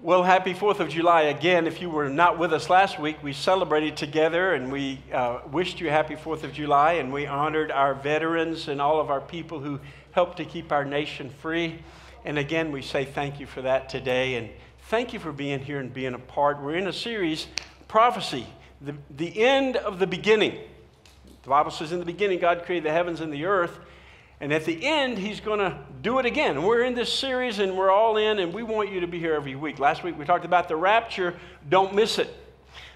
Well, happy 4th of July again. If you were not with us last week, we celebrated together and we uh, wished you happy 4th of July and we honored our veterans and all of our people who helped to keep our nation free. And again, we say thank you for that today and thank you for being here and being a part. We're in a series, Prophecy, the, the end of the beginning. The Bible says, In the beginning, God created the heavens and the earth. And at the end, he's going to do it again. And we're in this series and we're all in, and we want you to be here every week. Last week we talked about the rapture. Don't miss it.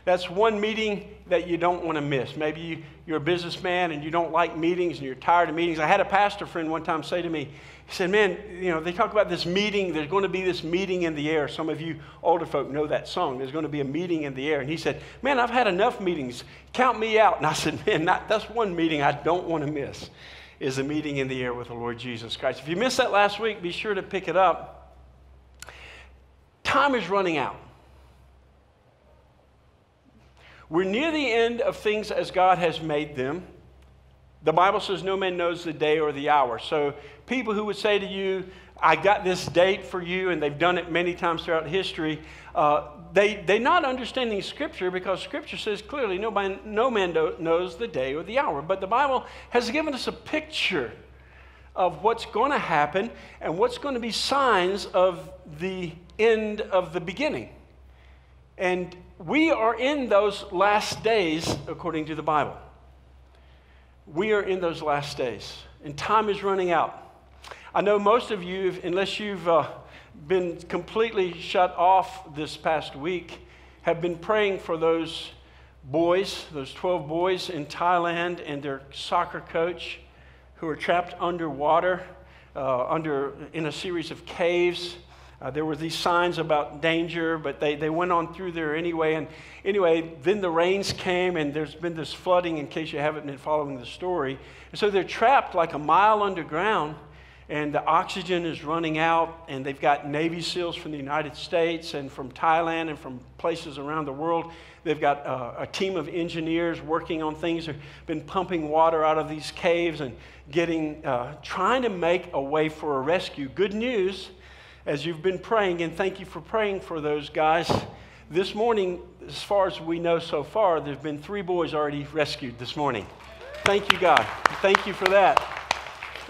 That's one meeting that you don't want to miss. Maybe you, you're a businessman and you don't like meetings and you're tired of meetings. I had a pastor friend one time say to me, he said, Man, you know, they talk about this meeting. There's going to be this meeting in the air. Some of you older folk know that song. There's going to be a meeting in the air. And he said, Man, I've had enough meetings. Count me out. And I said, Man, not, that's one meeting I don't want to miss is a meeting in the air with the Lord Jesus Christ. If you missed that last week, be sure to pick it up. Time is running out. We're near the end of things as God has made them. The Bible says no man knows the day or the hour. So, people who would say to you, I got this date for you, and they've done it many times throughout history, uh, they, they're not understanding Scripture because Scripture says clearly no man, no man knows the day or the hour. But the Bible has given us a picture of what's going to happen and what's going to be signs of the end of the beginning. And we are in those last days according to the Bible. We are in those last days, and time is running out. I know most of you, unless you've uh, been completely shut off this past week, have been praying for those boys, those 12 boys in Thailand and their soccer coach who are trapped underwater uh, under, in a series of caves. Uh, there were these signs about danger, but they, they went on through there anyway. And anyway, then the rains came, and there's been this flooding, in case you haven't been following the story. And so they're trapped like a mile underground and the oxygen is running out, and they've got Navy SEALs from the United States and from Thailand and from places around the world. They've got uh, a team of engineers working on things. They've been pumping water out of these caves and getting, uh, trying to make a way for a rescue. Good news, as you've been praying, and thank you for praying for those guys. This morning, as far as we know so far, there have been three boys already rescued this morning. Thank you, God. Thank you for that.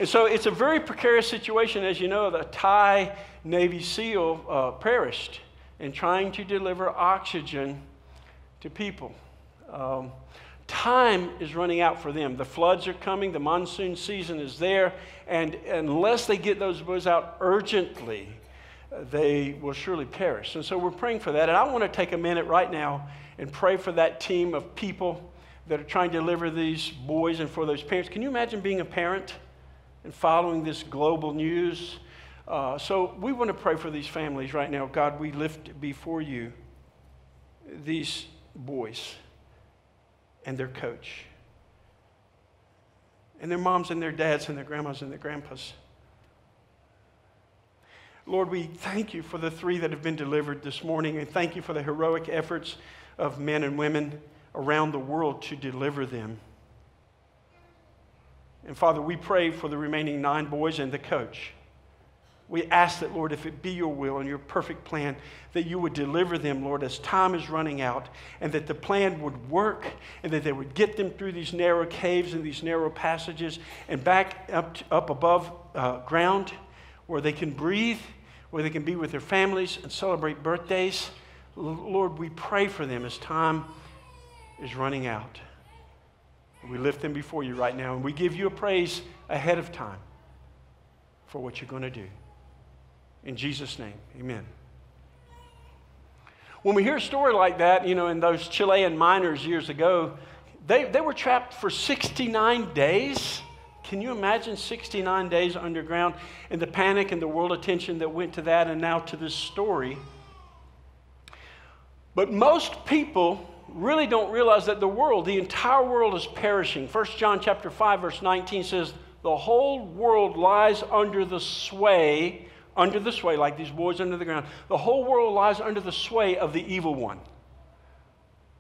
And so it's a very precarious situation. As you know, the Thai Navy SEAL uh, perished in trying to deliver oxygen to people. Um, time is running out for them. The floods are coming, the monsoon season is there, and unless they get those boys out urgently, they will surely perish. And so we're praying for that. And I want to take a minute right now and pray for that team of people that are trying to deliver these boys and for those parents. Can you imagine being a parent? And following this global news. Uh, so we want to pray for these families right now. God, we lift before you these boys and their coach, and their moms and their dads and their grandmas and their grandpas. Lord, we thank you for the three that have been delivered this morning, and thank you for the heroic efforts of men and women around the world to deliver them. And Father, we pray for the remaining nine boys and the coach. We ask that, Lord, if it be your will and your perfect plan, that you would deliver them, Lord, as time is running out, and that the plan would work, and that they would get them through these narrow caves and these narrow passages and back up, to, up above uh, ground where they can breathe, where they can be with their families and celebrate birthdays. Lord, we pray for them as time is running out. We lift them before you right now, and we give you a praise ahead of time for what you're going to do. In Jesus' name, amen. When we hear a story like that, you know, in those Chilean miners years ago, they, they were trapped for 69 days. Can you imagine 69 days underground and the panic and the world attention that went to that and now to this story? But most people really don't realize that the world, the entire world is perishing. 1 John chapter 5 verse 19 says, "The whole world lies under the sway, under the sway like these boys under the ground. The whole world lies under the sway of the evil one."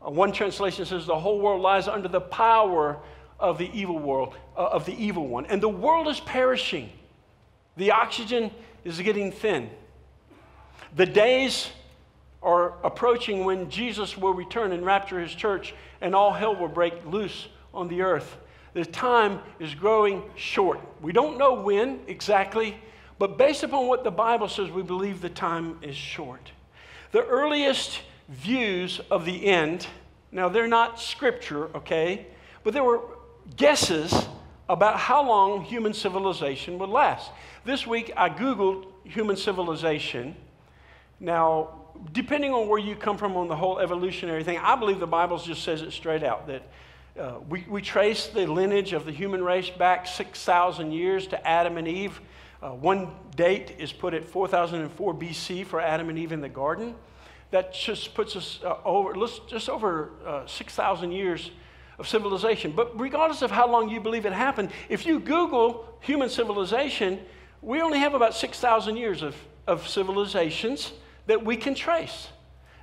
Uh, one translation says, "The whole world lies under the power of the evil world, uh, of the evil one." And the world is perishing. The oxygen is getting thin. The days are approaching when Jesus will return and rapture his church and all hell will break loose on the earth. The time is growing short. We don't know when exactly, but based upon what the Bible says, we believe the time is short. The earliest views of the end, now they're not scripture, okay, but there were guesses about how long human civilization would last. This week I Googled human civilization. Now, depending on where you come from on the whole evolutionary thing, I believe the Bible just says it straight out that uh, we, we trace the lineage of the human race back 6,000 years to Adam and Eve. Uh, one date is put at 4004 BC for Adam and Eve in the garden. That just puts us uh, over, just over uh, 6,000 years of civilization. But regardless of how long you believe it happened, if you Google human civilization, we only have about 6,000 years of, of civilizations that we can trace.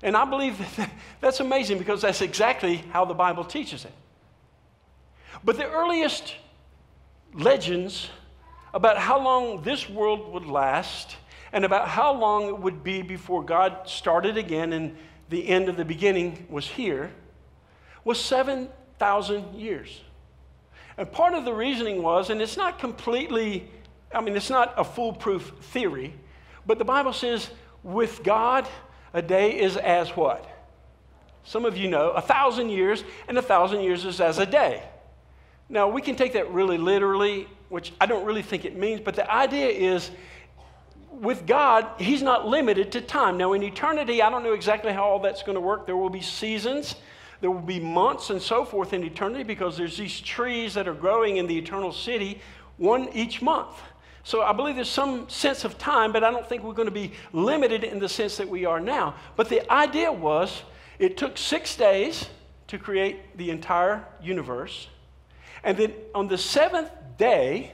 And I believe that that's amazing because that's exactly how the Bible teaches it. But the earliest legends about how long this world would last and about how long it would be before God started again and the end of the beginning was here was 7,000 years. And part of the reasoning was, and it's not completely, I mean, it's not a foolproof theory, but the Bible says with God, a day is as what? Some of you know, a thousand years, and a thousand years is as a day. Now, we can take that really literally, which I don't really think it means, but the idea is with God, He's not limited to time. Now, in eternity, I don't know exactly how all that's going to work. There will be seasons, there will be months, and so forth in eternity because there's these trees that are growing in the eternal city, one each month. So I believe there's some sense of time, but I don't think we're going to be limited in the sense that we are now. But the idea was it took six days to create the entire universe. And then on the seventh day,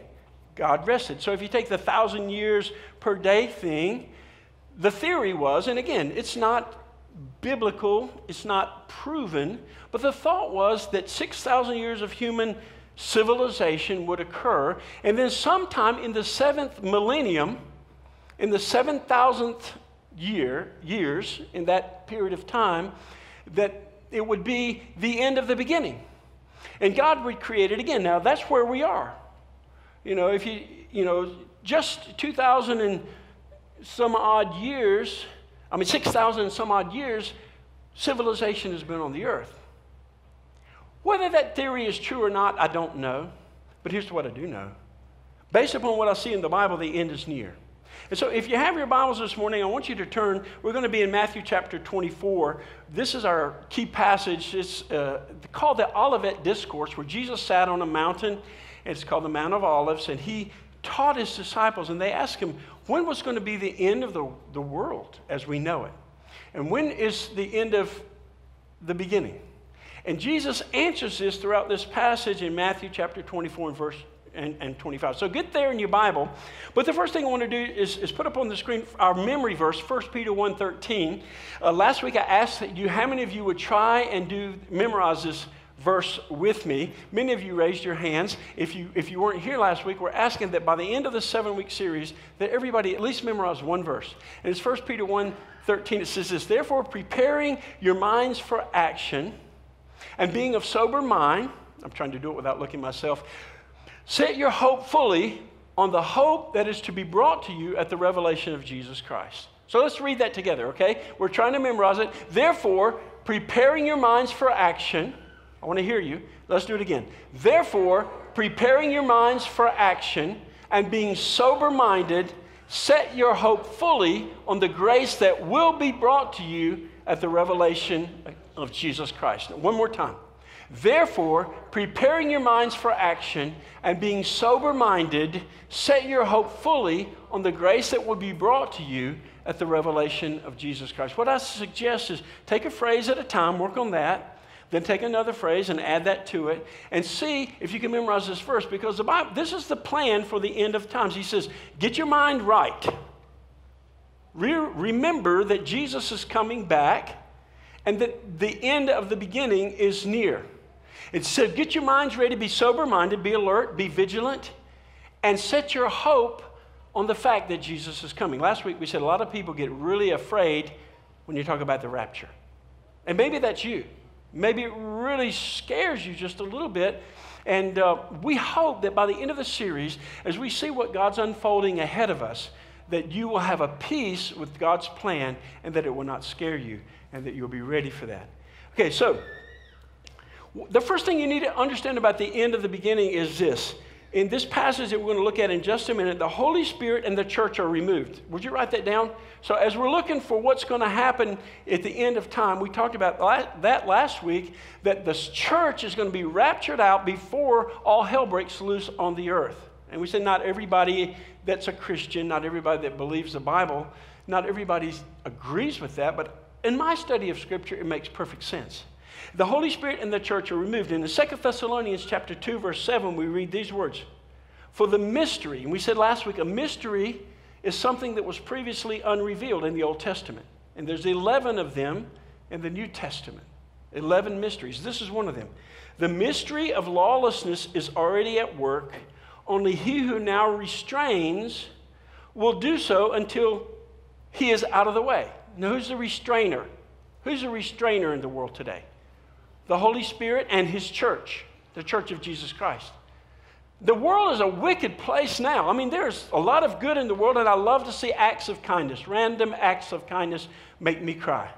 God rested. So if you take the thousand years per day thing, the theory was, and again, it's not biblical, it's not proven, but the thought was that 6,000 years of human civilization would occur. And then, sometime in the seventh millennium, in the 7,000th year, years, in that period of time, that it would be the end of the beginning. And God would create it again. Now, that's where we are. You know, if you, you know, just 2,000 and some odd years, I mean, 6,000 and some odd years, civilization has been on the earth. Whether that theory is true or not, I don't know. But here's what I do know. Based upon what I see in the Bible, the end is near. And so, if you have your Bibles this morning, I want you to turn. We're going to be in Matthew chapter 24. This is our key passage. It's uh, called the Olivet Discourse, where Jesus sat on a mountain. It's called the Mount of Olives, and he taught his disciples, and they asked him, when was going to be the end of the, the world as we know it? And when is the end of the beginning? And Jesus answers this throughout this passage in Matthew chapter 24 and verse and, and 25. So get there in your Bible. But the first thing I want to do is, is put up on the screen our memory verse, 1 Peter 1.13. Uh, last week I asked you how many of you would try and do memorize this verse with me. Many of you raised your hands. If you, if you weren't here last week, we're asking that by the end of the seven week series, that everybody at least memorize one verse. And it's 1 Peter 1 13. It says this Therefore, preparing your minds for action and being of sober mind, I'm trying to do it without looking myself, set your hope fully on the hope that is to be brought to you at the revelation of Jesus Christ. So let's read that together, okay? We're trying to memorize it. Therefore, preparing your minds for action. I want to hear you. Let's do it again. Therefore, preparing your minds for action and being sober minded, set your hope fully on the grace that will be brought to you at the revelation of Jesus Christ. One more time. Therefore, preparing your minds for action and being sober minded, set your hope fully on the grace that will be brought to you at the revelation of Jesus Christ. What I suggest is take a phrase at a time, work on that, then take another phrase and add that to it, and see if you can memorize this verse because the Bible, this is the plan for the end of times. He says, Get your mind right. Re- remember that Jesus is coming back and that the end of the beginning is near. It said, get your minds ready, be sober minded, be alert, be vigilant, and set your hope on the fact that Jesus is coming. Last week we said a lot of people get really afraid when you talk about the rapture. And maybe that's you. Maybe it really scares you just a little bit. And uh, we hope that by the end of the series, as we see what God's unfolding ahead of us, that you will have a peace with God's plan and that it will not scare you and that you'll be ready for that. Okay, so the first thing you need to understand about the end of the beginning is this. In this passage that we're going to look at in just a minute, the Holy Spirit and the church are removed. Would you write that down? So, as we're looking for what's going to happen at the end of time, we talked about that last week that the church is going to be raptured out before all hell breaks loose on the earth. And we said not everybody that's a Christian, not everybody that believes the Bible, not everybody agrees with that, but in my study of Scripture, it makes perfect sense. The Holy Spirit and the church are removed. In the Second Thessalonians chapter 2, verse 7, we read these words. For the mystery, and we said last week, a mystery is something that was previously unrevealed in the Old Testament. And there's 11 of them in the New Testament. 11 mysteries. This is one of them. The mystery of lawlessness is already at work. Only he who now restrains will do so until he is out of the way. Now, who's the restrainer? Who's the restrainer in the world today? the Holy Spirit, and His church, the church of Jesus Christ. The world is a wicked place now. I mean, there's a lot of good in the world, and I love to see acts of kindness. Random acts of kindness make me cry.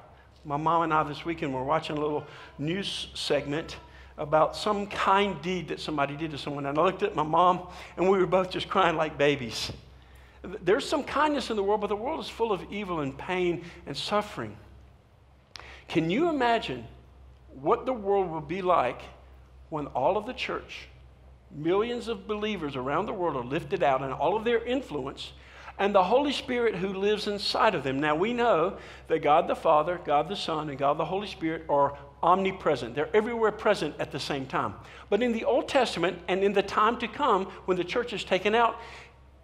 My mom and I this weekend were watching a little news segment about some kind deed that somebody did to someone. And I looked at my mom, and we were both just crying like babies. There's some kindness in the world, but the world is full of evil and pain and suffering. Can you imagine what the world will be like when all of the church, millions of believers around the world are lifted out and all of their influence and the Holy Spirit who lives inside of them. Now we know that God the Father, God the Son, and God the Holy Spirit are omnipresent. They're everywhere present at the same time. But in the Old Testament and in the time to come when the church is taken out,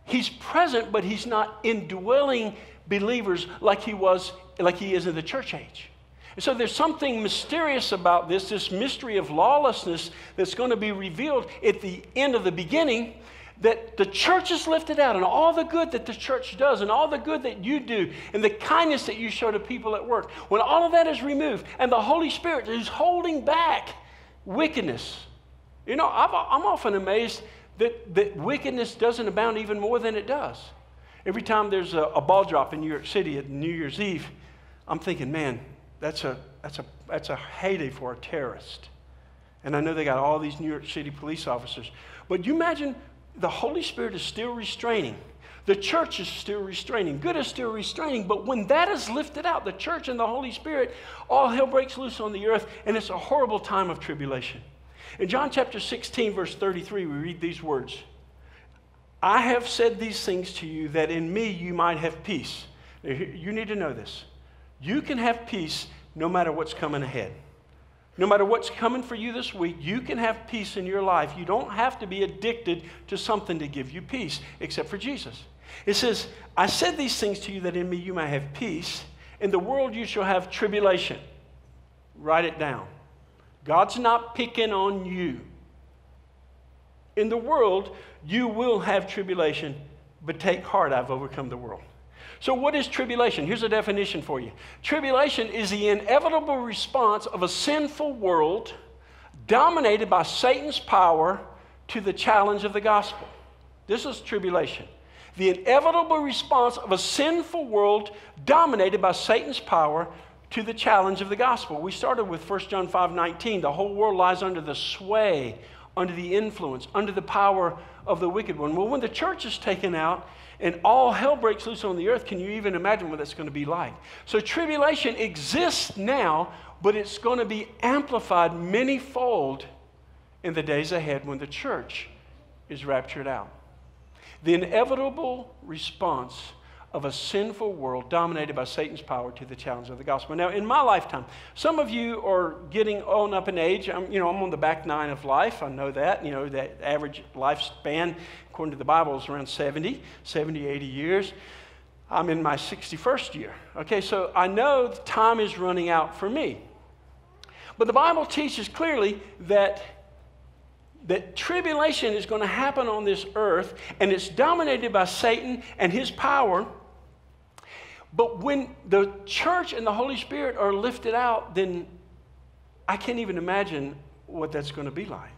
He's present, but He's not indwelling believers like He was, like He is in the church age. And so there's something mysterious about this, this mystery of lawlessness that's going to be revealed at the end of the beginning. That the church is lifted out, and all the good that the church does, and all the good that you do, and the kindness that you show to people at work, when all of that is removed, and the Holy Spirit is holding back wickedness. You know, I'm often amazed that, that wickedness doesn't abound even more than it does. Every time there's a, a ball drop in New York City at New Year's Eve, I'm thinking, man, that's a, that's a, that's a heyday for a terrorist. And I know they got all these New York City police officers. But you imagine the Holy Spirit is still restraining. The church is still restraining. Good is still restraining. But when that is lifted out, the church and the Holy Spirit, all hell breaks loose on the earth, and it's a horrible time of tribulation. In John chapter 16, verse 33, we read these words I have said these things to you that in me you might have peace. You need to know this. You can have peace no matter what's coming ahead. No matter what's coming for you this week, you can have peace in your life. You don't have to be addicted to something to give you peace, except for Jesus. It says, I said these things to you that in me you may have peace. In the world you shall have tribulation. Write it down. God's not picking on you. In the world, you will have tribulation, but take heart, I've overcome the world. So, what is tribulation? Here's a definition for you Tribulation is the inevitable response of a sinful world dominated by Satan's power to the challenge of the gospel. This is tribulation. The inevitable response of a sinful world dominated by Satan's power to the challenge of the gospel. We started with 1 John 5 19. The whole world lies under the sway, under the influence, under the power of the wicked one. Well, when the church is taken out, and all hell breaks loose on the earth, can you even imagine what that's going to be like? So, tribulation exists now, but it's going to be amplified many fold in the days ahead when the church is raptured out. The inevitable response of a sinful world dominated by Satan's power to the challenge of the gospel. Now, in my lifetime, some of you are getting on up in age. I'm, you know, I'm on the back nine of life. I know that. You know, that average lifespan, according to the Bible, is around 70, 70, 80 years. I'm in my 61st year. Okay, so I know time is running out for me. But the Bible teaches clearly that that tribulation is going to happen on this earth and it's dominated by Satan and his power But when the church and the Holy Spirit are lifted out, then I can't even imagine what that's going to be like.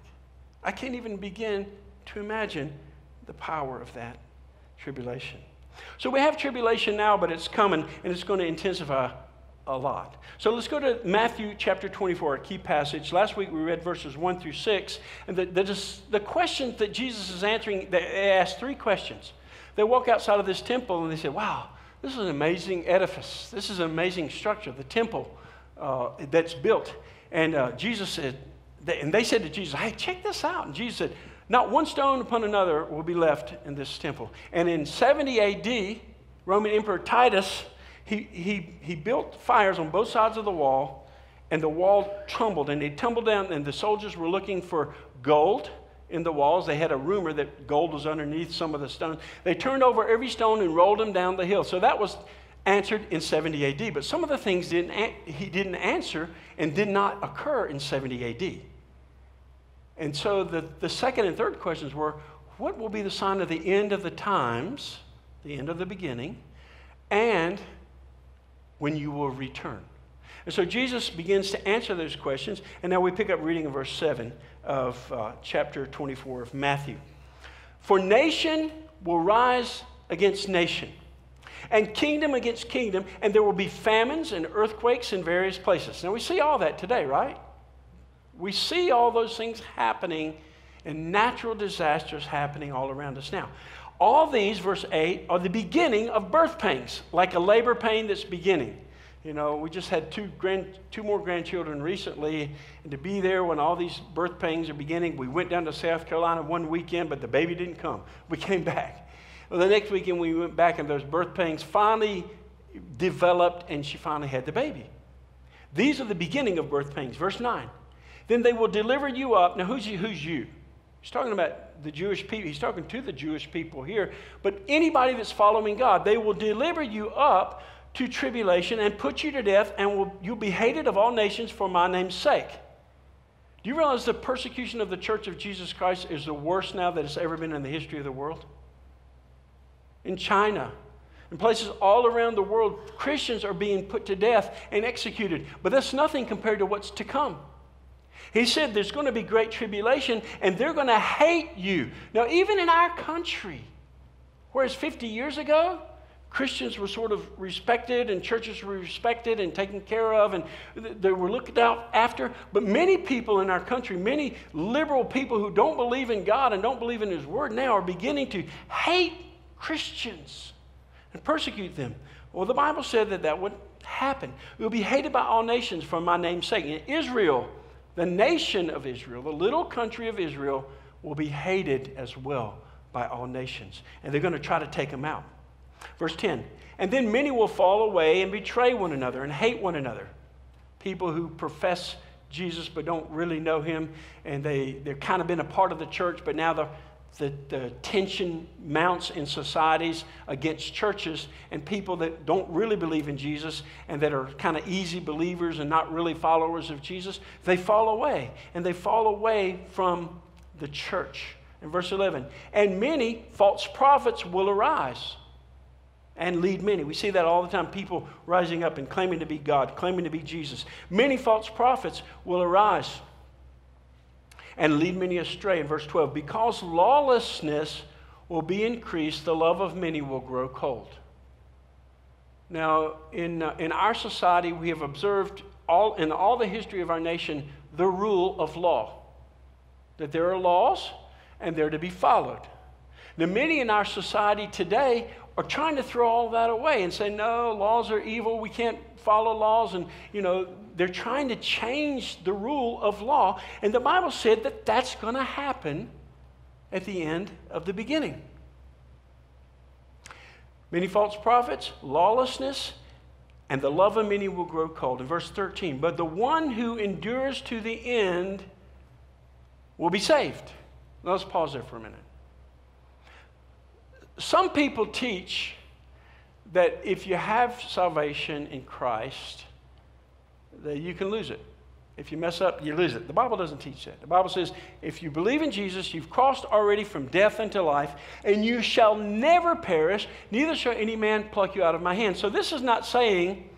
I can't even begin to imagine the power of that tribulation. So we have tribulation now, but it's coming and it's going to intensify a lot. So let's go to Matthew chapter 24, a key passage. Last week we read verses 1 through 6. And the, the, the questions that Jesus is answering, they ask three questions. They walk outside of this temple and they say, Wow, this is an amazing edifice. This is an amazing structure, the temple uh, that's built. And uh, Jesus said, and they said to Jesus, Hey, check this out. And Jesus said, Not one stone upon another will be left in this temple. And in 70 AD, Roman Emperor Titus he, he, he built fires on both sides of the wall, and the wall tumbled, and it tumbled down, and the soldiers were looking for gold in the walls. They had a rumor that gold was underneath some of the stones. They turned over every stone and rolled them down the hill. So that was answered in 70 AD. But some of the things didn't, he didn't answer and did not occur in 70 AD. And so the, the second and third questions were what will be the sign of the end of the times, the end of the beginning, and when you will return. And so Jesus begins to answer those questions. And now we pick up reading in verse 7 of uh, chapter 24 of Matthew. For nation will rise against nation, and kingdom against kingdom, and there will be famines and earthquakes in various places. Now we see all that today, right? We see all those things happening and natural disasters happening all around us now. All these, verse 8, are the beginning of birth pains, like a labor pain that's beginning. You know, we just had two, grand, two more grandchildren recently, and to be there when all these birth pains are beginning, we went down to South Carolina one weekend, but the baby didn't come. We came back. Well, the next weekend we went back, and those birth pains finally developed, and she finally had the baby. These are the beginning of birth pains. Verse 9. Then they will deliver you up. Now, who's you? Who's you? He's talking about the Jewish people. He's talking to the Jewish people here. But anybody that's following God, they will deliver you up to tribulation and put you to death, and will, you'll be hated of all nations for my name's sake. Do you realize the persecution of the church of Jesus Christ is the worst now that it's ever been in the history of the world? In China, in places all around the world, Christians are being put to death and executed. But that's nothing compared to what's to come. He said there's going to be great tribulation and they're going to hate you. Now, even in our country, whereas 50 years ago, Christians were sort of respected and churches were respected and taken care of and they were looked out after. But many people in our country, many liberal people who don't believe in God and don't believe in His Word now are beginning to hate Christians and persecute them. Well, the Bible said that that would happen. You'll be hated by all nations for my name's sake. Israel, the nation of Israel, the little country of Israel, will be hated as well by all nations. And they're going to try to take them out. Verse 10 And then many will fall away and betray one another and hate one another. People who profess Jesus but don't really know him, and they, they've kind of been a part of the church, but now the, the, the, tension mounts in societies against churches and people that don't really believe in Jesus and that are kind of easy believers and not really followers of Jesus, they fall away. And they fall away from the church. In verse 11, and many false prophets will arise and lead many. We see that all the time people rising up and claiming to be God, claiming to be Jesus. Many false prophets will arise and lead many astray. In verse 12, because lawlessness will be increased, the love of many will grow cold. Now, in, uh, in our society, we have observed all, in all the history of our nation the rule of law that there are laws and they're to be followed. Now, many in our society today are trying to throw all that away and say, no, laws are evil. We can't follow laws. And, you know, they're trying to change the rule of law. And the Bible said that that's going to happen at the end of the beginning. Many false prophets, lawlessness, and the love of many will grow cold. In verse 13, but the one who endures to the end will be saved. Let's pause there for a minute. Some people teach that if you have salvation in Christ, that you can lose it. If you mess up, you lose it. The Bible doesn't teach that. The Bible says, if you believe in Jesus, you've crossed already from death into life, and you shall never perish, neither shall any man pluck you out of my hand. So this is not saying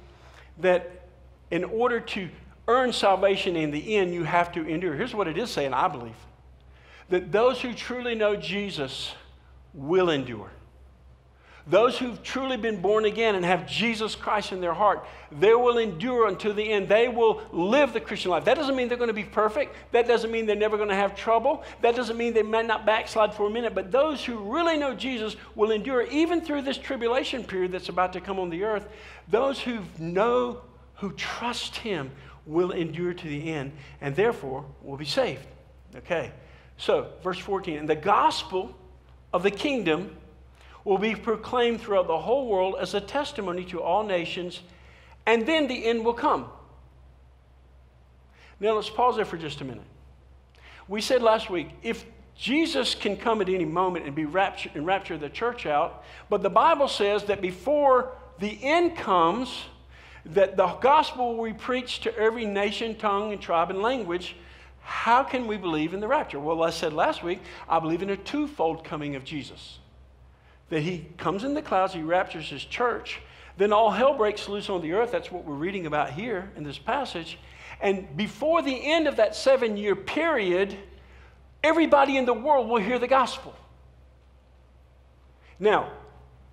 that in order to earn salvation in the end, you have to endure. Here's what it is saying, I believe that those who truly know Jesus will endure. Those who've truly been born again and have Jesus Christ in their heart, they will endure until the end. They will live the Christian life. That doesn't mean they're going to be perfect. That doesn't mean they're never going to have trouble. That doesn't mean they might not backslide for a minute. But those who really know Jesus will endure even through this tribulation period that's about to come on the earth. Those who know, who trust Him, will endure to the end and therefore will be saved. Okay, so verse 14, and the gospel of the kingdom will be proclaimed throughout the whole world as a testimony to all nations, and then the end will come. Now, let's pause there for just a minute. We said last week if Jesus can come at any moment and be raptured and rapture the church out, but the Bible says that before the end comes, that the gospel will be preached to every nation, tongue, and tribe and language. How can we believe in the rapture? Well, I said last week, I believe in a twofold coming of Jesus that he comes in the clouds, he raptures his church. Then all hell breaks loose on the earth. That's what we're reading about here in this passage. And before the end of that seven year period, everybody in the world will hear the gospel. Now,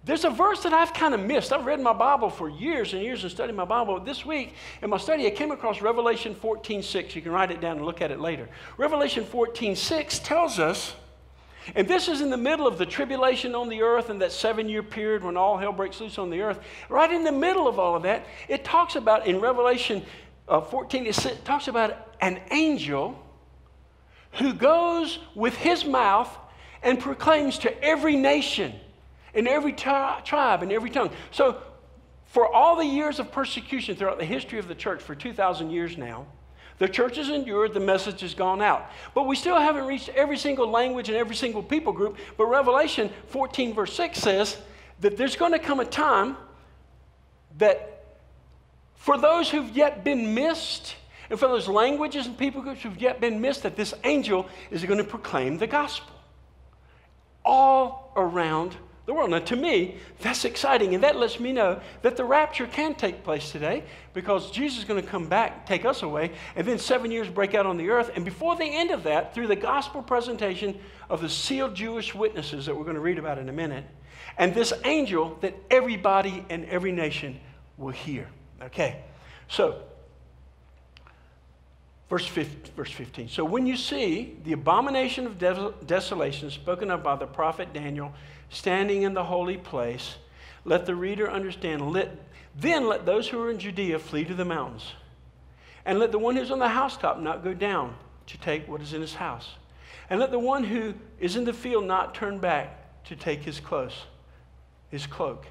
there's a verse that I've kind of missed. I've read my Bible for years and years and studied my Bible. This week in my study, I came across Revelation 14 6. You can write it down and look at it later. Revelation 14 6 tells us and this is in the middle of the tribulation on the earth and that seven year period when all hell breaks loose on the earth. Right in the middle of all of that, it talks about in Revelation uh, 14, it talks about an angel who goes with his mouth and proclaims to every nation and every tri- tribe and every tongue. So, for all the years of persecution throughout the history of the church for 2,000 years now, the church has endured, the message has gone out. But we still haven't reached every single language and every single people group. But Revelation 14, verse 6 says that there's going to come a time that for those who've yet been missed, and for those languages and people groups who've yet been missed, that this angel is going to proclaim the gospel all around the world. Now, to me, that's exciting, and that lets me know that the rapture can take place today because Jesus is going to come back, take us away, and then seven years break out on the earth. And before the end of that, through the gospel presentation of the sealed Jewish witnesses that we're going to read about in a minute, and this angel that everybody and every nation will hear. Okay, so Verse 15, So when you see the abomination of desolation spoken of by the prophet Daniel standing in the holy place, let the reader understand. Let, then let those who are in Judea flee to the mountains. And let the one who's on the housetop not go down to take what is in his house. And let the one who is in the field not turn back to take his clothes, his cloak.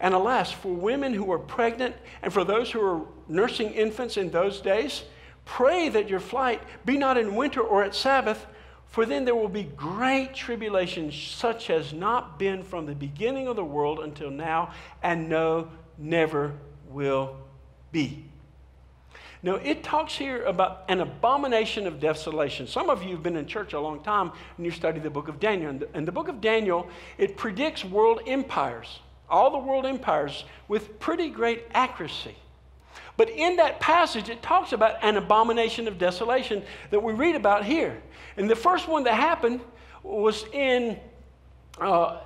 And alas, for women who are pregnant and for those who are nursing infants in those days, pray that your flight be not in winter or at Sabbath, for then there will be great tribulation, such as not been from the beginning of the world until now, and no, never will be. Now, it talks here about an abomination of desolation. Some of you have been in church a long time and you study the book of Daniel. And the, the book of Daniel, it predicts world empires, all the world empires, with pretty great accuracy. But in that passage, it talks about an abomination of desolation that we read about here. And the first one that happened was in uh,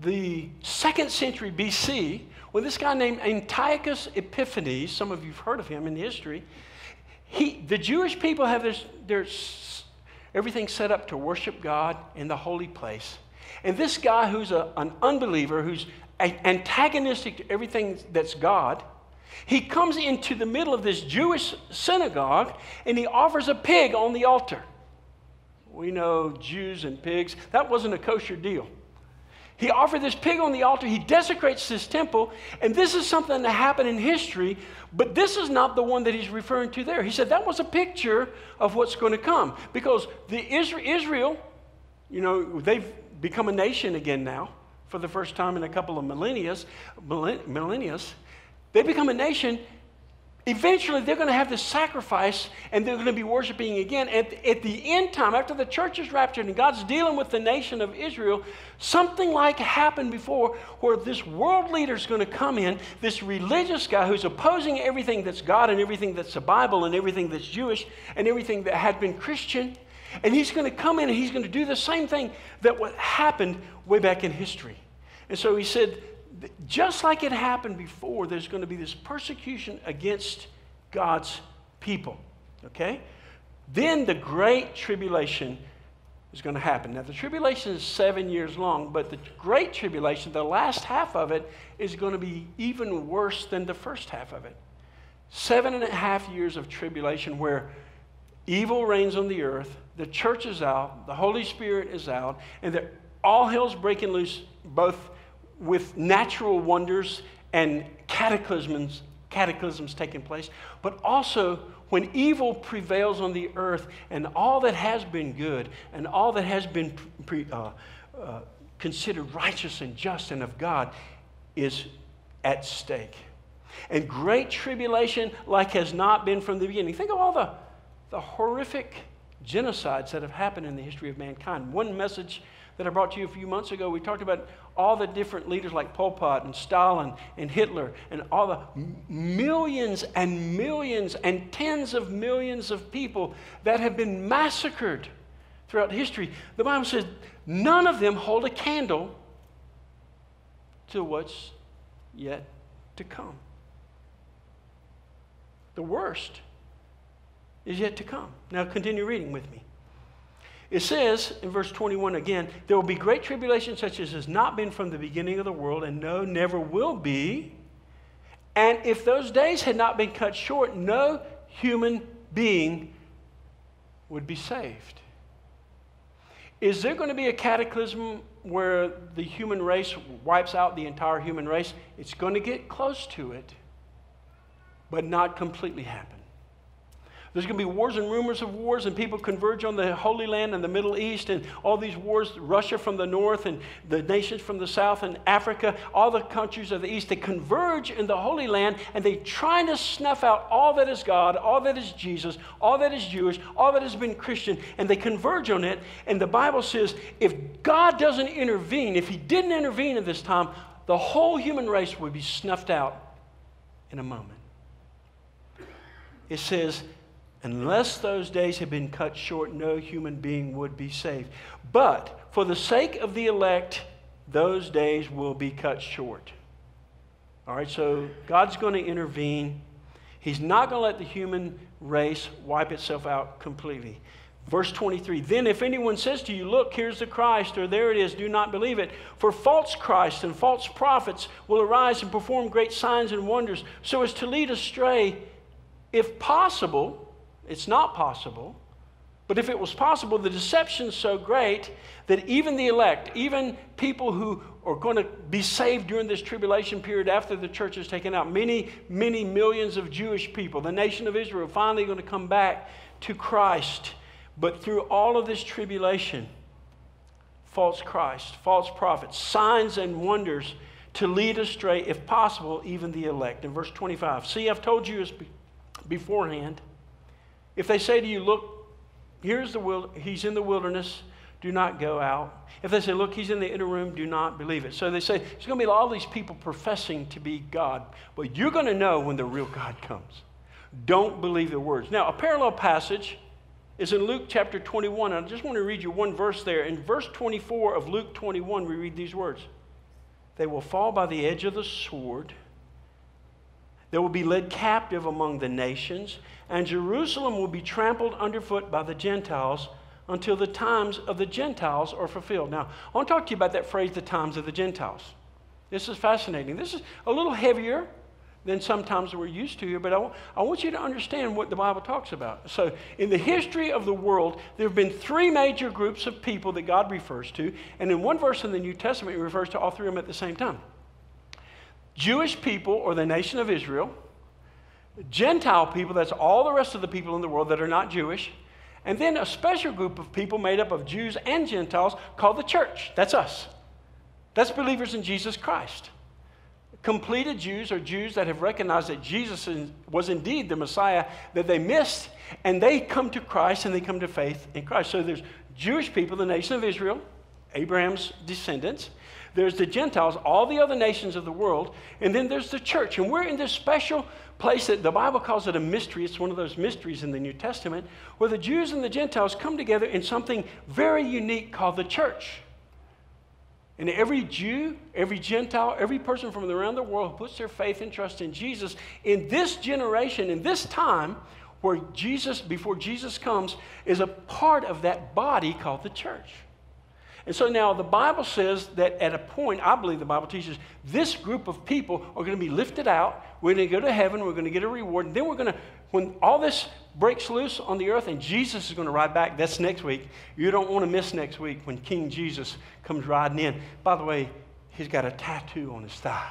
the second century BC when this guy named Antiochus Epiphanes, some of you have heard of him in history, he, the Jewish people have this, their, everything set up to worship God in the holy place. And this guy who's a, an unbeliever, who's antagonistic to everything that's God, he comes into the middle of this Jewish synagogue and he offers a pig on the altar. We know Jews and pigs, that wasn't a kosher deal. He offered this pig on the altar. He desecrates this temple. And this is something that happened in history, but this is not the one that he's referring to there. He said that was a picture of what's going to come. Because the Israel, you know, they've become a nation again now for the first time in a couple of millennia. millennia they become a nation. Eventually, they're going to have this sacrifice and they're going to be worshiping again. At, at the end time, after the church is raptured and God's dealing with the nation of Israel, something like happened before where this world leader is going to come in, this religious guy who's opposing everything that's God and everything that's the Bible and everything that's Jewish and everything that had been Christian. And he's going to come in and he's going to do the same thing that what happened way back in history. And so he said, just like it happened before, there's going to be this persecution against God's people. Okay? Then the great tribulation is going to happen. Now, the tribulation is seven years long, but the great tribulation, the last half of it, is going to be even worse than the first half of it. Seven and a half years of tribulation where evil reigns on the earth, the church is out, the Holy Spirit is out, and all hell's breaking loose, both with natural wonders and cataclysms, cataclysms taking place, but also when evil prevails on the earth and all that has been good and all that has been pre, uh, uh, considered righteous and just and of God is at stake. And great tribulation, like has not been from the beginning. Think of all the, the horrific genocides that have happened in the history of mankind. One message that I brought to you a few months ago, we talked about all the different leaders like Pol Pot and Stalin and Hitler and all the millions and millions and tens of millions of people that have been massacred throughout history. The Bible says none of them hold a candle to what's yet to come. The worst is yet to come. Now, continue reading with me. It says in verse 21 again, there will be great tribulation such as has not been from the beginning of the world, and no, never will be. And if those days had not been cut short, no human being would be saved. Is there going to be a cataclysm where the human race wipes out the entire human race? It's going to get close to it, but not completely happen. There's going to be wars and rumors of wars, and people converge on the Holy Land and the Middle East, and all these wars Russia from the north, and the nations from the south, and Africa, all the countries of the east. They converge in the Holy Land, and they try to snuff out all that is God, all that is Jesus, all that is Jewish, all that has been Christian, and they converge on it. And the Bible says if God doesn't intervene, if He didn't intervene at this time, the whole human race would be snuffed out in a moment. It says, Unless those days had been cut short, no human being would be saved. But for the sake of the elect, those days will be cut short. All right, so God's going to intervene. He's not going to let the human race wipe itself out completely. Verse 23 Then, if anyone says to you, Look, here's the Christ, or there it is, do not believe it. For false Christs and false prophets will arise and perform great signs and wonders, so as to lead astray, if possible, it's not possible. But if it was possible, the deception's so great that even the elect, even people who are going to be saved during this tribulation period after the church is taken out, many, many millions of Jewish people, the nation of Israel, finally going to come back to Christ. But through all of this tribulation, false Christ, false prophets, signs and wonders to lead astray, if possible, even the elect. In verse 25, see, I've told you beforehand if they say to you, look, here's the wild, he's in the wilderness, do not go out. If they say, look, he's in the inner room, do not believe it. So they say, there's going to be all these people professing to be God, but you're going to know when the real God comes. Don't believe the words. Now, a parallel passage is in Luke chapter 21. and I just want to read you one verse there. In verse 24 of Luke 21, we read these words They will fall by the edge of the sword they will be led captive among the nations, and Jerusalem will be trampled underfoot by the Gentiles until the times of the Gentiles are fulfilled. Now, I want to talk to you about that phrase, the times of the Gentiles. This is fascinating. This is a little heavier than sometimes we're used to here, but I, w- I want you to understand what the Bible talks about. So, in the history of the world, there have been three major groups of people that God refers to, and in one verse in the New Testament, he refers to all three of them at the same time. Jewish people or the nation of Israel, Gentile people, that's all the rest of the people in the world that are not Jewish, and then a special group of people made up of Jews and Gentiles called the church. That's us. That's believers in Jesus Christ. completed Jews are Jews that have recognized that Jesus was indeed the Messiah that they missed, and they come to Christ and they come to faith in Christ. So there's Jewish people, the nation of Israel, Abraham's descendants. There's the Gentiles, all the other nations of the world, and then there's the church. And we're in this special place that the Bible calls it a mystery. It's one of those mysteries in the New Testament where the Jews and the Gentiles come together in something very unique called the church. And every Jew, every Gentile, every person from around the world who puts their faith and trust in Jesus in this generation, in this time, where Jesus, before Jesus comes, is a part of that body called the church. And so now the Bible says that at a point, I believe the Bible teaches this group of people are going to be lifted out. We're going to go to heaven. We're going to get a reward. And then we're going to, when all this breaks loose on the earth and Jesus is going to ride back, that's next week. You don't want to miss next week when King Jesus comes riding in. By the way, he's got a tattoo on his thigh.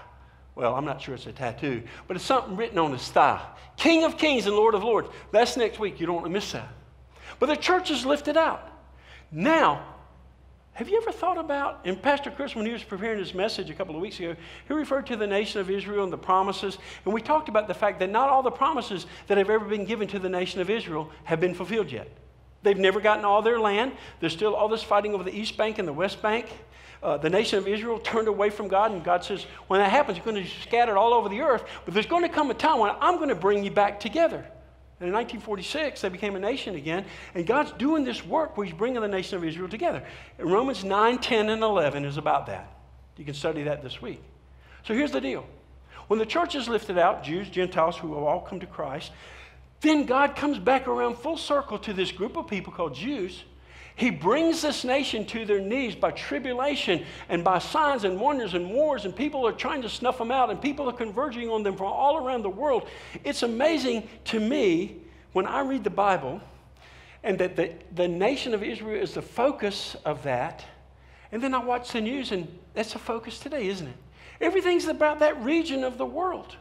Well, I'm not sure it's a tattoo, but it's something written on his thigh. King of kings and Lord of lords. That's next week. You don't want to miss that. But the church is lifted out. Now, have you ever thought about, and Pastor Chris, when he was preparing his message a couple of weeks ago, he referred to the nation of Israel and the promises, and we talked about the fact that not all the promises that have ever been given to the nation of Israel have been fulfilled yet. They've never gotten all their land. There's still all this fighting over the East Bank and the West Bank. Uh, the nation of Israel turned away from God, and God says, when that happens, you're going to be scattered all over the earth, but there's going to come a time when I'm going to bring you back together. And in 1946, they became a nation again. And God's doing this work where He's bringing the nation of Israel together. And Romans 9, 10, and 11 is about that. You can study that this week. So here's the deal when the church is lifted out, Jews, Gentiles who have all come to Christ, then God comes back around full circle to this group of people called Jews he brings this nation to their knees by tribulation and by signs and wonders and wars, and people are trying to snuff them out, and people are converging on them from all around the world. It's amazing to me when I read the Bible and that the, the nation of Israel is the focus of that. And then I watch the news, and that's the focus today, isn't it? Everything's about that region of the world.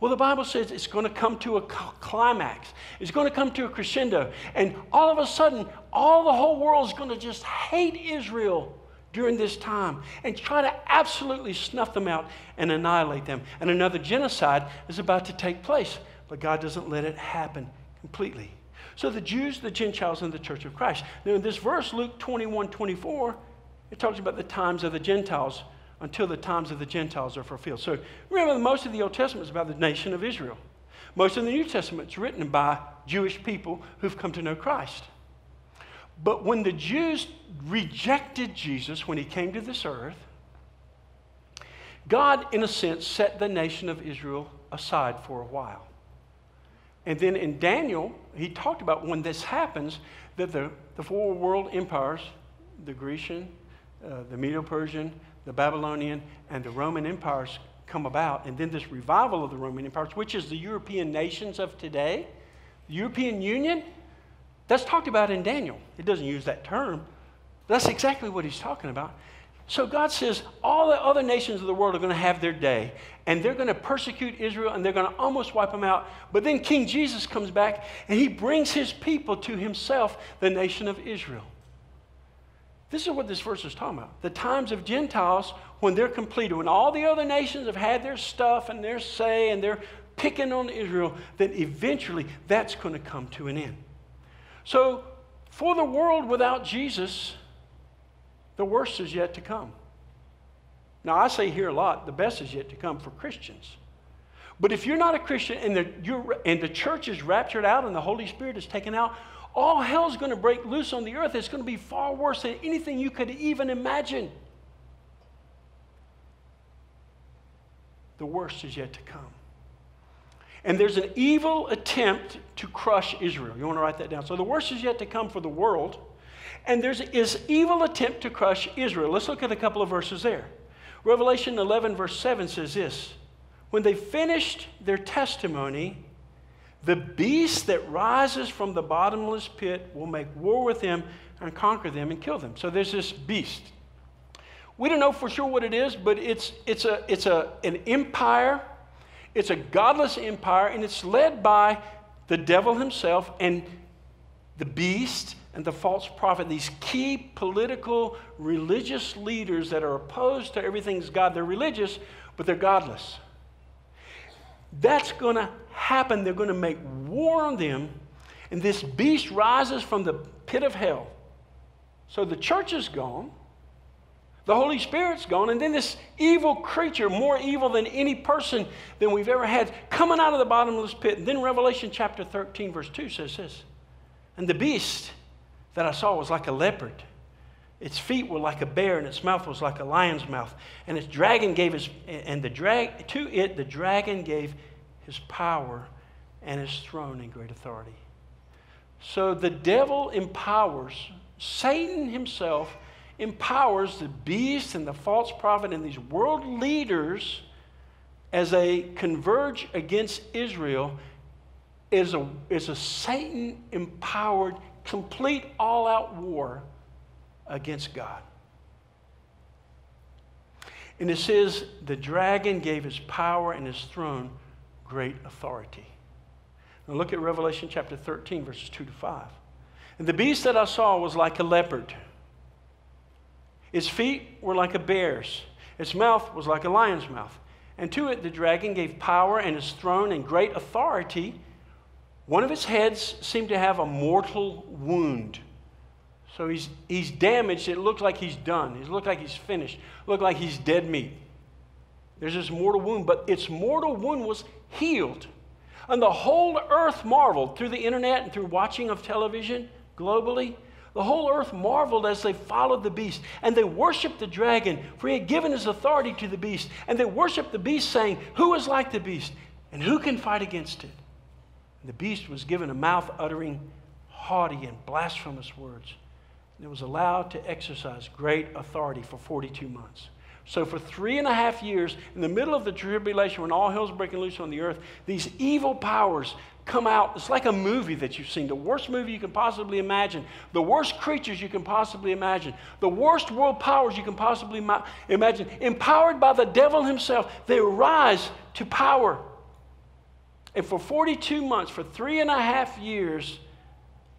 Well, the Bible says it's going to come to a climax. It's going to come to a crescendo. And all of a sudden, all the whole world is going to just hate Israel during this time and try to absolutely snuff them out and annihilate them. And another genocide is about to take place. But God doesn't let it happen completely. So the Jews, the Gentiles, and the church of Christ. Now, in this verse, Luke 21 24, it talks about the times of the Gentiles until the times of the Gentiles are fulfilled. So remember, most of the Old Testament is about the nation of Israel. Most of the New Testament is written by Jewish people who've come to know Christ. But when the Jews rejected Jesus when he came to this earth, God, in a sense, set the nation of Israel aside for a while. And then in Daniel, he talked about when this happens, that the, the four world empires, the Grecian, uh, the Medo Persian, the Babylonian, and the Roman empires come about, and then this revival of the Roman empires, which is the European nations of today, the European Union, that's talked about in Daniel. It doesn't use that term. That's exactly what he's talking about. So God says all the other nations of the world are going to have their day, and they're going to persecute Israel, and they're going to almost wipe them out. But then King Jesus comes back, and he brings his people to himself, the nation of Israel. This is what this verse is talking about. The times of Gentiles when they're completed, when all the other nations have had their stuff and their say and they're picking on Israel, then eventually that's going to come to an end. So, for the world without Jesus, the worst is yet to come. Now, I say here a lot, the best is yet to come for Christians. But if you're not a Christian and the, and the church is raptured out and the Holy Spirit is taken out, all hell's going to break loose on the earth. It's going to be far worse than anything you could even imagine. The worst is yet to come. And there's an evil attempt to crush Israel. You want to write that down? So the worst is yet to come for the world. And there's this evil attempt to crush Israel. Let's look at a couple of verses there. Revelation 11, verse 7 says this When they finished their testimony, the beast that rises from the bottomless pit will make war with them and conquer them and kill them. So there's this beast. We don't know for sure what it is, but it's, it's, a, it's a, an empire. It's a godless empire, and it's led by the devil himself and the beast and the false prophet, these key political, religious leaders that are opposed to everything's God. They're religious, but they're godless. That's going to happen. They're going to make war on them. And this beast rises from the pit of hell. So the church is gone. The Holy Spirit's gone, and then this evil creature, more evil than any person than we've ever had, coming out of the bottomless pit. And then Revelation chapter 13, verse 2 says this And the beast that I saw was like a leopard. Its feet were like a bear, and its mouth was like a lion's mouth. And its dragon gave his, and the drag, to it, the dragon gave his power and his throne and great authority. So the devil empowers, Satan himself empowers the beast and the false prophet and these world leaders as they converge against Israel is a, is a Satan empowered, complete all out war against God. And it says, the dragon gave his power and his throne great authority. Now look at Revelation chapter 13, verses 2 to 5. And the beast that I saw was like a leopard. Its feet were like a bear's, its mouth was like a lion's mouth. And to it the dragon gave power and his throne and great authority. One of its heads seemed to have a mortal wound. So he's, he's damaged. It looked like he's done. It looked like he's finished. It looked like he's dead meat. There's this mortal wound, but its mortal wound was healed. And the whole earth marveled through the internet and through watching of television globally the whole earth marveled as they followed the beast, and they worshiped the dragon, for he had given his authority to the beast. And they worshiped the beast, saying, Who is like the beast, and who can fight against it? And the beast was given a mouth uttering haughty and blasphemous words. And it was allowed to exercise great authority for 42 months. So, for three and a half years, in the middle of the tribulation, when all hell's breaking loose on the earth, these evil powers come out. It's like a movie that you've seen, the worst movie you can possibly imagine, the worst creatures you can possibly imagine, the worst world powers you can possibly ma- imagine. Empowered by the devil himself, they rise to power. And for 42 months, for three and a half years,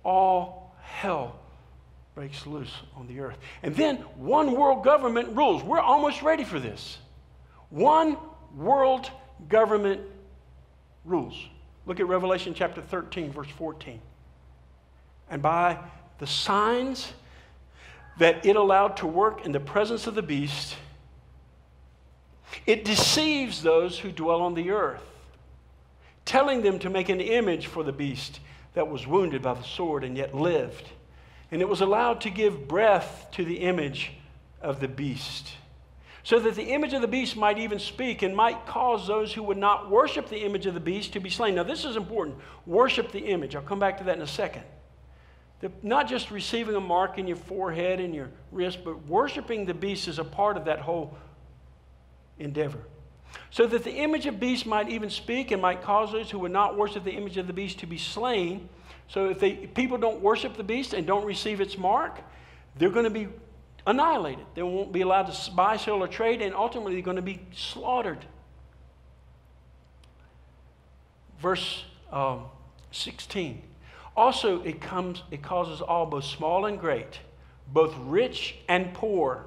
all hell breaks loose on the earth. And then one world government rules. We're almost ready for this. One world government rules. Look at Revelation chapter 13, verse 14. And by the signs that it allowed to work in the presence of the beast, it deceives those who dwell on the earth, telling them to make an image for the beast that was wounded by the sword and yet lived. And it was allowed to give breath to the image of the beast so that the image of the beast might even speak and might cause those who would not worship the image of the beast to be slain. Now, this is important. Worship the image. I'll come back to that in a second. The, not just receiving a mark in your forehead and your wrist, but worshiping the beast is a part of that whole endeavor. So that the image of beast might even speak and might cause those who would not worship the image of the beast to be slain. So if they, people don't worship the beast and don't receive its mark, they're going to be annihilated. They won't be allowed to buy, sell, or trade, and ultimately they're going to be slaughtered. Verse um, 16. Also, it comes, it causes all, both small and great, both rich and poor,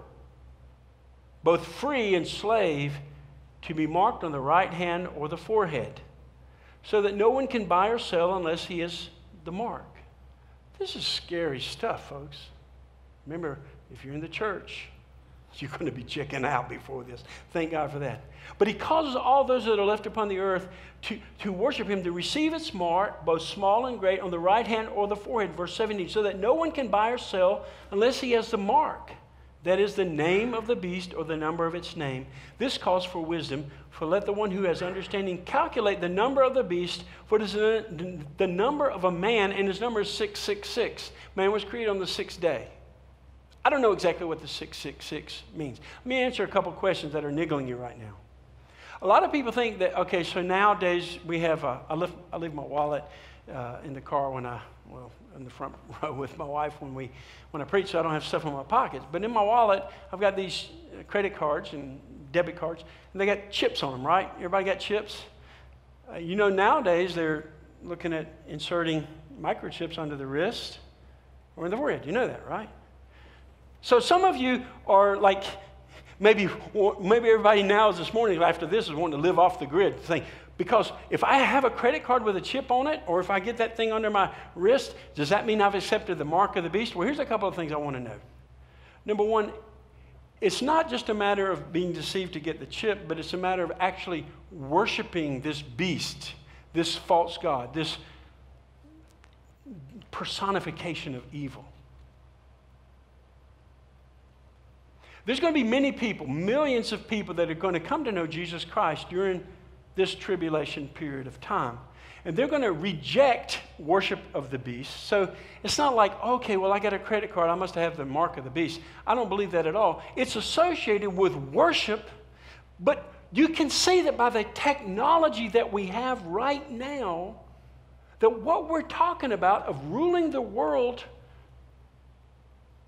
both free and slave, to be marked on the right hand or the forehead, so that no one can buy or sell unless he is the mark. This is scary stuff, folks. Remember, if you're in the church, you're going to be checking out before this. Thank God for that. But he causes all those that are left upon the earth to, to worship him, to receive its mark, both small and great, on the right hand or the forehead. Verse 17, so that no one can buy or sell unless he has the mark. That is the name of the beast or the number of its name. This calls for wisdom. For let the one who has understanding calculate the number of the beast, for it is the number of a man, and his number is 666. Man was created on the sixth day. I don't know exactly what the 666 means. Let me answer a couple questions that are niggling you right now. A lot of people think that, okay, so nowadays we have, a, I, I leave my wallet uh, in the car when I, well, in the front row with my wife when, we, when I preach, so I don't have stuff in my pockets. But in my wallet, I've got these credit cards and debit cards, and they got chips on them, right? Everybody got chips? Uh, you know, nowadays they're looking at inserting microchips under the wrist or in the forehead. You know that, right? So some of you are like Maybe, maybe everybody now, is this morning, after this, is wanting to live off the grid. Think, because if I have a credit card with a chip on it, or if I get that thing under my wrist, does that mean I've accepted the mark of the beast? Well, here's a couple of things I want to know. Number one, it's not just a matter of being deceived to get the chip, but it's a matter of actually worshiping this beast, this false God, this personification of evil. There's going to be many people, millions of people that are going to come to know Jesus Christ during this tribulation period of time. And they're going to reject worship of the beast. So it's not like, okay, well, I got a credit card, I must have the mark of the beast. I don't believe that at all. It's associated with worship, but you can see that by the technology that we have right now, that what we're talking about of ruling the world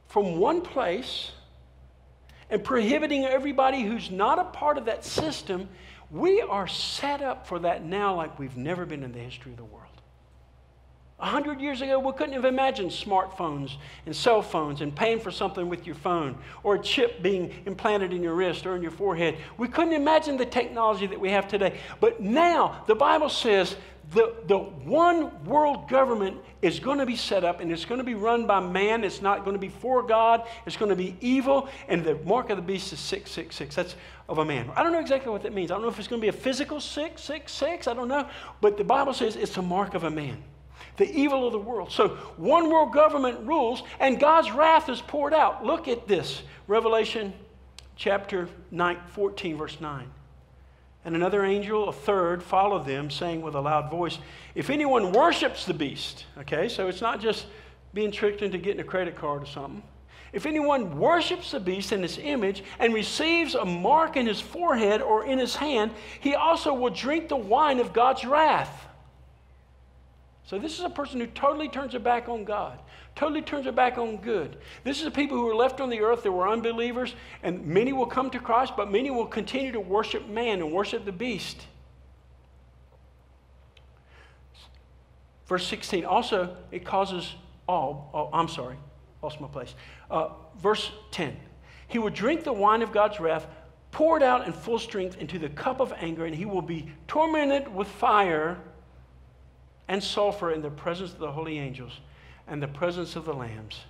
from one place and prohibiting everybody who's not a part of that system we are set up for that now like we've never been in the history of the world. A hundred years ago, we couldn't have imagined smartphones and cell phones and paying for something with your phone or a chip being implanted in your wrist or in your forehead. We couldn't imagine the technology that we have today. But now, the Bible says the, the one world government is going to be set up and it's going to be run by man. It's not going to be for God. It's going to be evil. And the mark of the beast is 666. That's of a man. I don't know exactly what that means. I don't know if it's going to be a physical 666. I don't know. But the Bible says it's a mark of a man. The evil of the world. So one world government rules and God's wrath is poured out. Look at this. Revelation chapter 9, 14, verse 9. And another angel, a third, followed them, saying with a loud voice, If anyone worships the beast, okay, so it's not just being tricked into getting a credit card or something. If anyone worships the beast in his image and receives a mark in his forehead or in his hand, he also will drink the wine of God's wrath. So, this is a person who totally turns their back on God, totally turns their back on good. This is the people who were left on the earth that were unbelievers, and many will come to Christ, but many will continue to worship man and worship the beast. Verse 16 also, it causes all, oh, I'm sorry, lost my place. Uh, verse 10 He will drink the wine of God's wrath, poured out in full strength into the cup of anger, and he will be tormented with fire and sulfur in the presence of the holy angels and the presence of the lambs.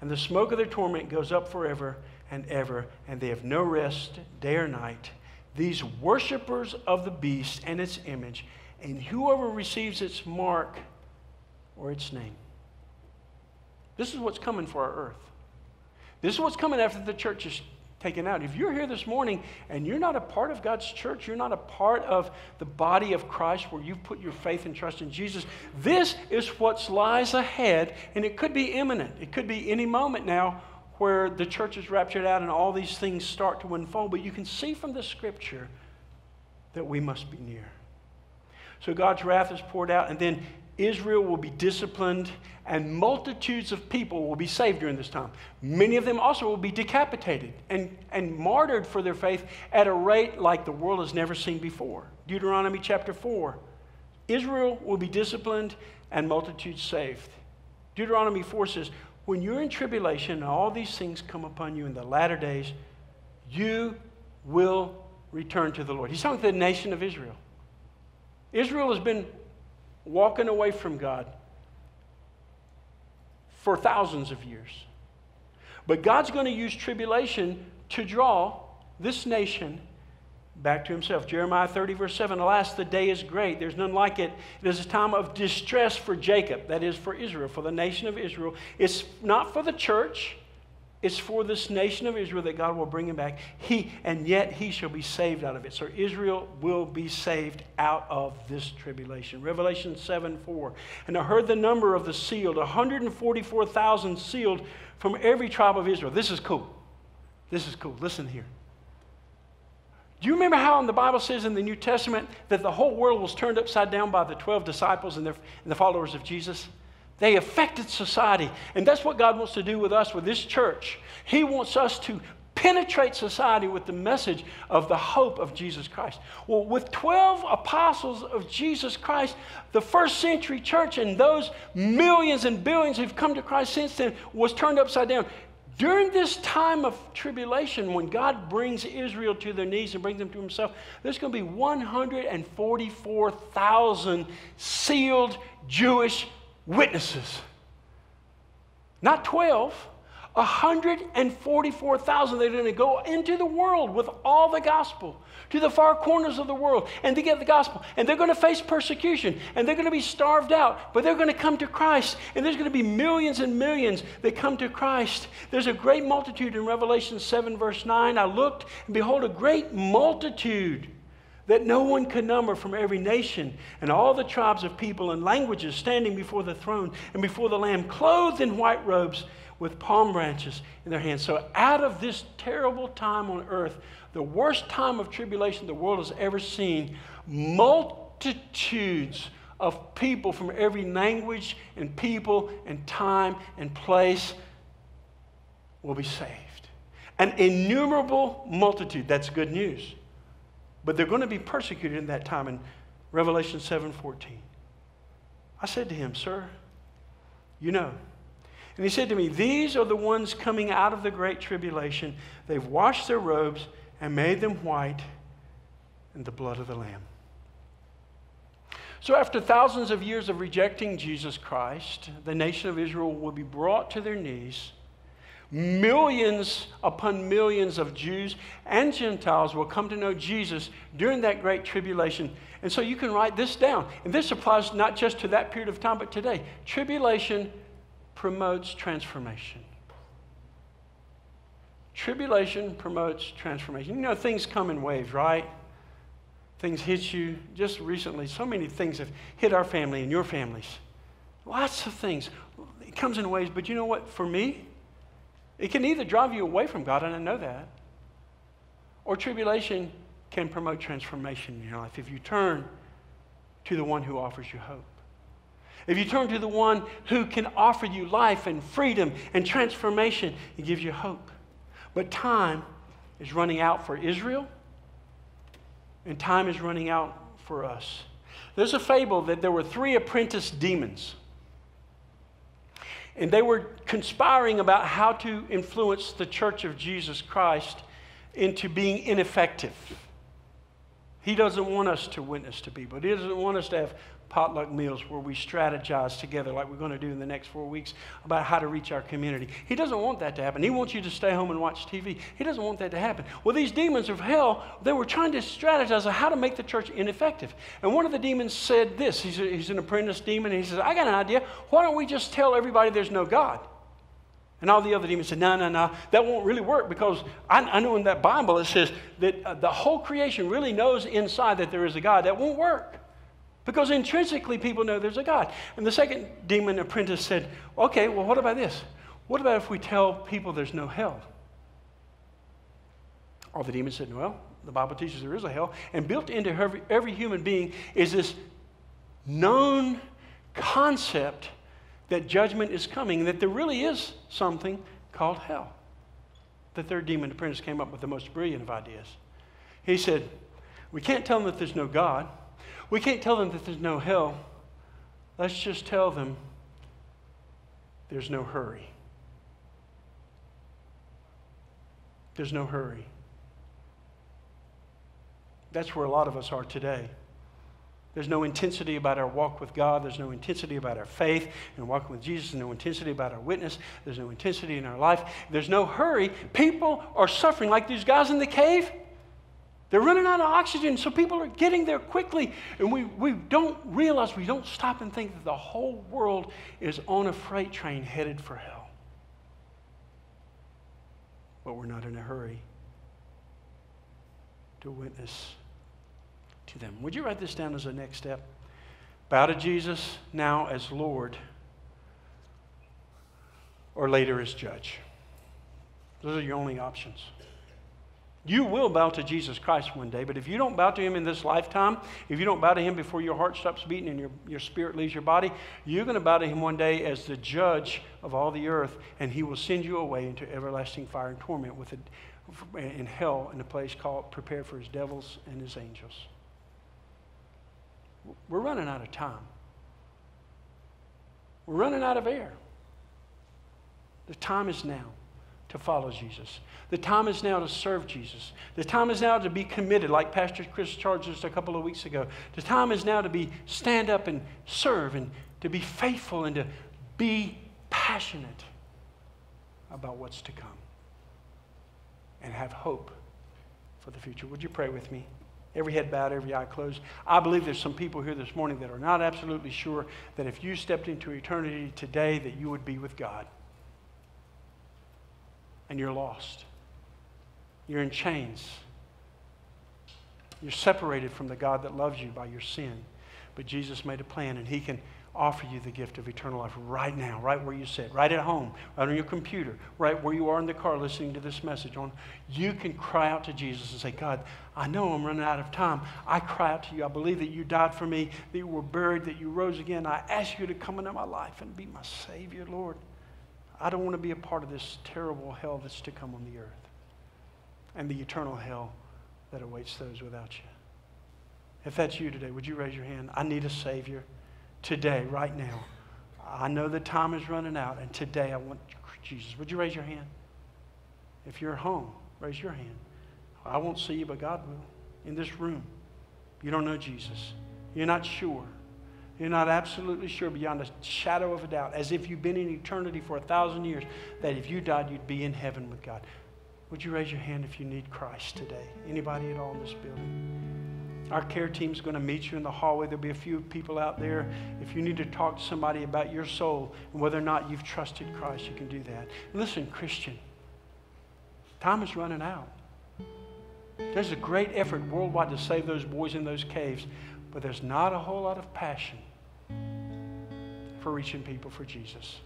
And the smoke of their torment goes up forever and ever, and they have no rest day or night. These worshippers of the beast and its image, and whoever receives its mark or its name. This is what's coming for our earth. This is what's coming after the church is taken out. If you're here this morning and you're not a part of God's church, you're not a part of the body of Christ where you've put your faith and trust in Jesus, this is what lies ahead, and it could be imminent. It could be any moment now where the church is raptured out and all these things start to unfold. But you can see from the scripture that we must be near. So God's wrath is poured out, and then Israel will be disciplined, and multitudes of people will be saved during this time. Many of them also will be decapitated and, and martyred for their faith at a rate like the world has never seen before. Deuteronomy chapter 4. Israel will be disciplined and multitudes saved. Deuteronomy 4 says, When you're in tribulation and all these things come upon you in the latter days, you will return to the Lord. He's talking to the nation of Israel. Israel has been walking away from God for thousands of years. But God's going to use tribulation to draw this nation back to himself. Jeremiah 30, verse 7 Alas, the day is great. There's none like it. It is a time of distress for Jacob, that is, for Israel, for the nation of Israel. It's not for the church, it's for this nation of Israel that God will bring him back. He, and yet he shall be saved out of it. So Israel will be saved out of this tribulation. Revelation 7 4. And I heard the number of the sealed 144,000 sealed from every tribe of Israel. This is cool. This is cool. Listen here. Do you remember how in the Bible says in the New Testament that the whole world was turned upside down by the 12 disciples and, their, and the followers of Jesus? They affected society. And that's what God wants to do with us, with this church. He wants us to penetrate society with the message of the hope of Jesus Christ. Well, with 12 apostles of Jesus Christ, the first century church and those millions and billions who've come to Christ since then was turned upside down. During this time of tribulation, when God brings Israel to their knees and brings them to Himself, there's going to be 144,000 sealed Jewish witnesses. Not 12, 144,000. They're going to go into the world with all the gospel to the far corners of the world and to get the gospel. And they're going to face persecution and they're going to be starved out, but they're going to come to Christ. And there's going to be millions and millions that come to Christ. There's a great multitude in Revelation 7, verse 9. I looked and behold, a great multitude that no one could number from every nation and all the tribes of people and languages standing before the throne and before the Lamb, clothed in white robes with palm branches in their hands. So, out of this terrible time on earth, the worst time of tribulation the world has ever seen, multitudes of people from every language and people and time and place will be saved. An innumerable multitude. That's good news. But they're going to be persecuted in that time in Revelation 7:14. I said to him, "Sir, you know, and he said to me, These are the ones coming out of the great tribulation. They've washed their robes and made them white in the blood of the Lamb. So, after thousands of years of rejecting Jesus Christ, the nation of Israel will be brought to their knees. Millions upon millions of Jews and Gentiles will come to know Jesus during that great tribulation. And so you can write this down. And this applies not just to that period of time, but today. Tribulation promotes transformation. Tribulation promotes transformation. You know, things come in waves, right? Things hit you. Just recently, so many things have hit our family and your families. Lots of things. It comes in waves, but you know what? For me, it can either drive you away from God, and I know that, or tribulation can promote transformation in your life if you turn to the one who offers you hope. If you turn to the one who can offer you life and freedom and transformation, and gives you hope. But time is running out for Israel, and time is running out for us. There's a fable that there were three apprentice demons, and they were conspiring about how to influence the church of Jesus Christ into being ineffective. He doesn't want us to witness to people. He doesn't want us to have potluck meals where we strategize together, like we're going to do in the next four weeks, about how to reach our community. He doesn't want that to happen. He wants you to stay home and watch TV. He doesn't want that to happen. Well, these demons of hell, they were trying to strategize on how to make the church ineffective. And one of the demons said this he's, a, he's an apprentice demon, and he says, I got an idea. Why don't we just tell everybody there's no God? And all the other demons said, No, no, no, that won't really work because I, I know in that Bible it says that uh, the whole creation really knows inside that there is a God. That won't work. Because intrinsically, people know there's a God. And the second demon apprentice said, Okay, well, what about this? What about if we tell people there's no hell? All the demons said, Well, the Bible teaches there is a hell. And built into every, every human being is this known concept that judgment is coming, that there really is something called hell. The third demon apprentice came up with the most brilliant of ideas. He said, We can't tell them that there's no God. We can't tell them that there's no hell. Let's just tell them there's no hurry. There's no hurry. That's where a lot of us are today. There's no intensity about our walk with God. There's no intensity about our faith and walking with Jesus. There's no intensity about our witness. There's no intensity in our life. There's no hurry. People are suffering like these guys in the cave. They're running out of oxygen, so people are getting there quickly. And we, we don't realize, we don't stop and think that the whole world is on a freight train headed for hell. But we're not in a hurry to witness to them. Would you write this down as a next step? Bow to Jesus now as Lord, or later as judge. Those are your only options. You will bow to Jesus Christ one day, but if you don't bow to him in this lifetime, if you don't bow to him before your heart stops beating and your, your spirit leaves your body, you're going to bow to him one day as the judge of all the earth, and he will send you away into everlasting fire and torment with a, in hell in a place called prepared for his devils and his angels. We're running out of time. We're running out of air. The time is now. To follow Jesus. The time is now to serve Jesus. The time is now to be committed, like Pastor Chris charged us a couple of weeks ago. The time is now to be stand up and serve and to be faithful and to be passionate about what's to come and have hope for the future. Would you pray with me? Every head bowed, every eye closed. I believe there's some people here this morning that are not absolutely sure that if you stepped into eternity today, that you would be with God. And you're lost. You're in chains. You're separated from the God that loves you by your sin. But Jesus made a plan, and He can offer you the gift of eternal life right now, right where you sit, right at home, right on your computer, right where you are in the car listening to this message. On you can cry out to Jesus and say, God, I know I'm running out of time. I cry out to you. I believe that you died for me, that you were buried, that you rose again. I ask you to come into my life and be my Savior, Lord. I don't want to be a part of this terrible hell that's to come on the earth and the eternal hell that awaits those without you. If that's you today, would you raise your hand? I need a Savior today, right now. I know the time is running out, and today I want Jesus. Would you raise your hand? If you're home, raise your hand. I won't see you, but God will. In this room, you don't know Jesus. You're not sure. You're not absolutely sure beyond a shadow of a doubt, as if you've been in eternity for a thousand years, that if you died, you'd be in heaven with God. Would you raise your hand if you need Christ today? Anybody at all in this building? Our care team's going to meet you in the hallway. There'll be a few people out there. If you need to talk to somebody about your soul and whether or not you've trusted Christ, you can do that. Listen, Christian, time is running out. There's a great effort worldwide to save those boys in those caves, but there's not a whole lot of passion for reaching people for Jesus.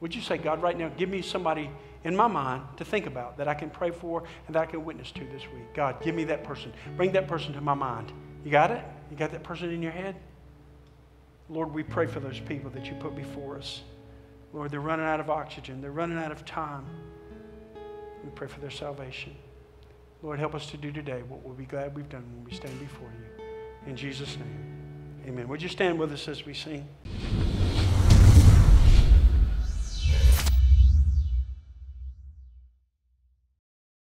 Would you say, God, right now, give me somebody in my mind to think about that I can pray for and that I can witness to this week? God, give me that person. Bring that person to my mind. You got it? You got that person in your head? Lord, we pray for those people that you put before us. Lord, they're running out of oxygen, they're running out of time. We pray for their salvation. Lord, help us to do today what we'll be glad we've done when we stand before you. In Jesus' name, Amen. Would you stand with us as we sing?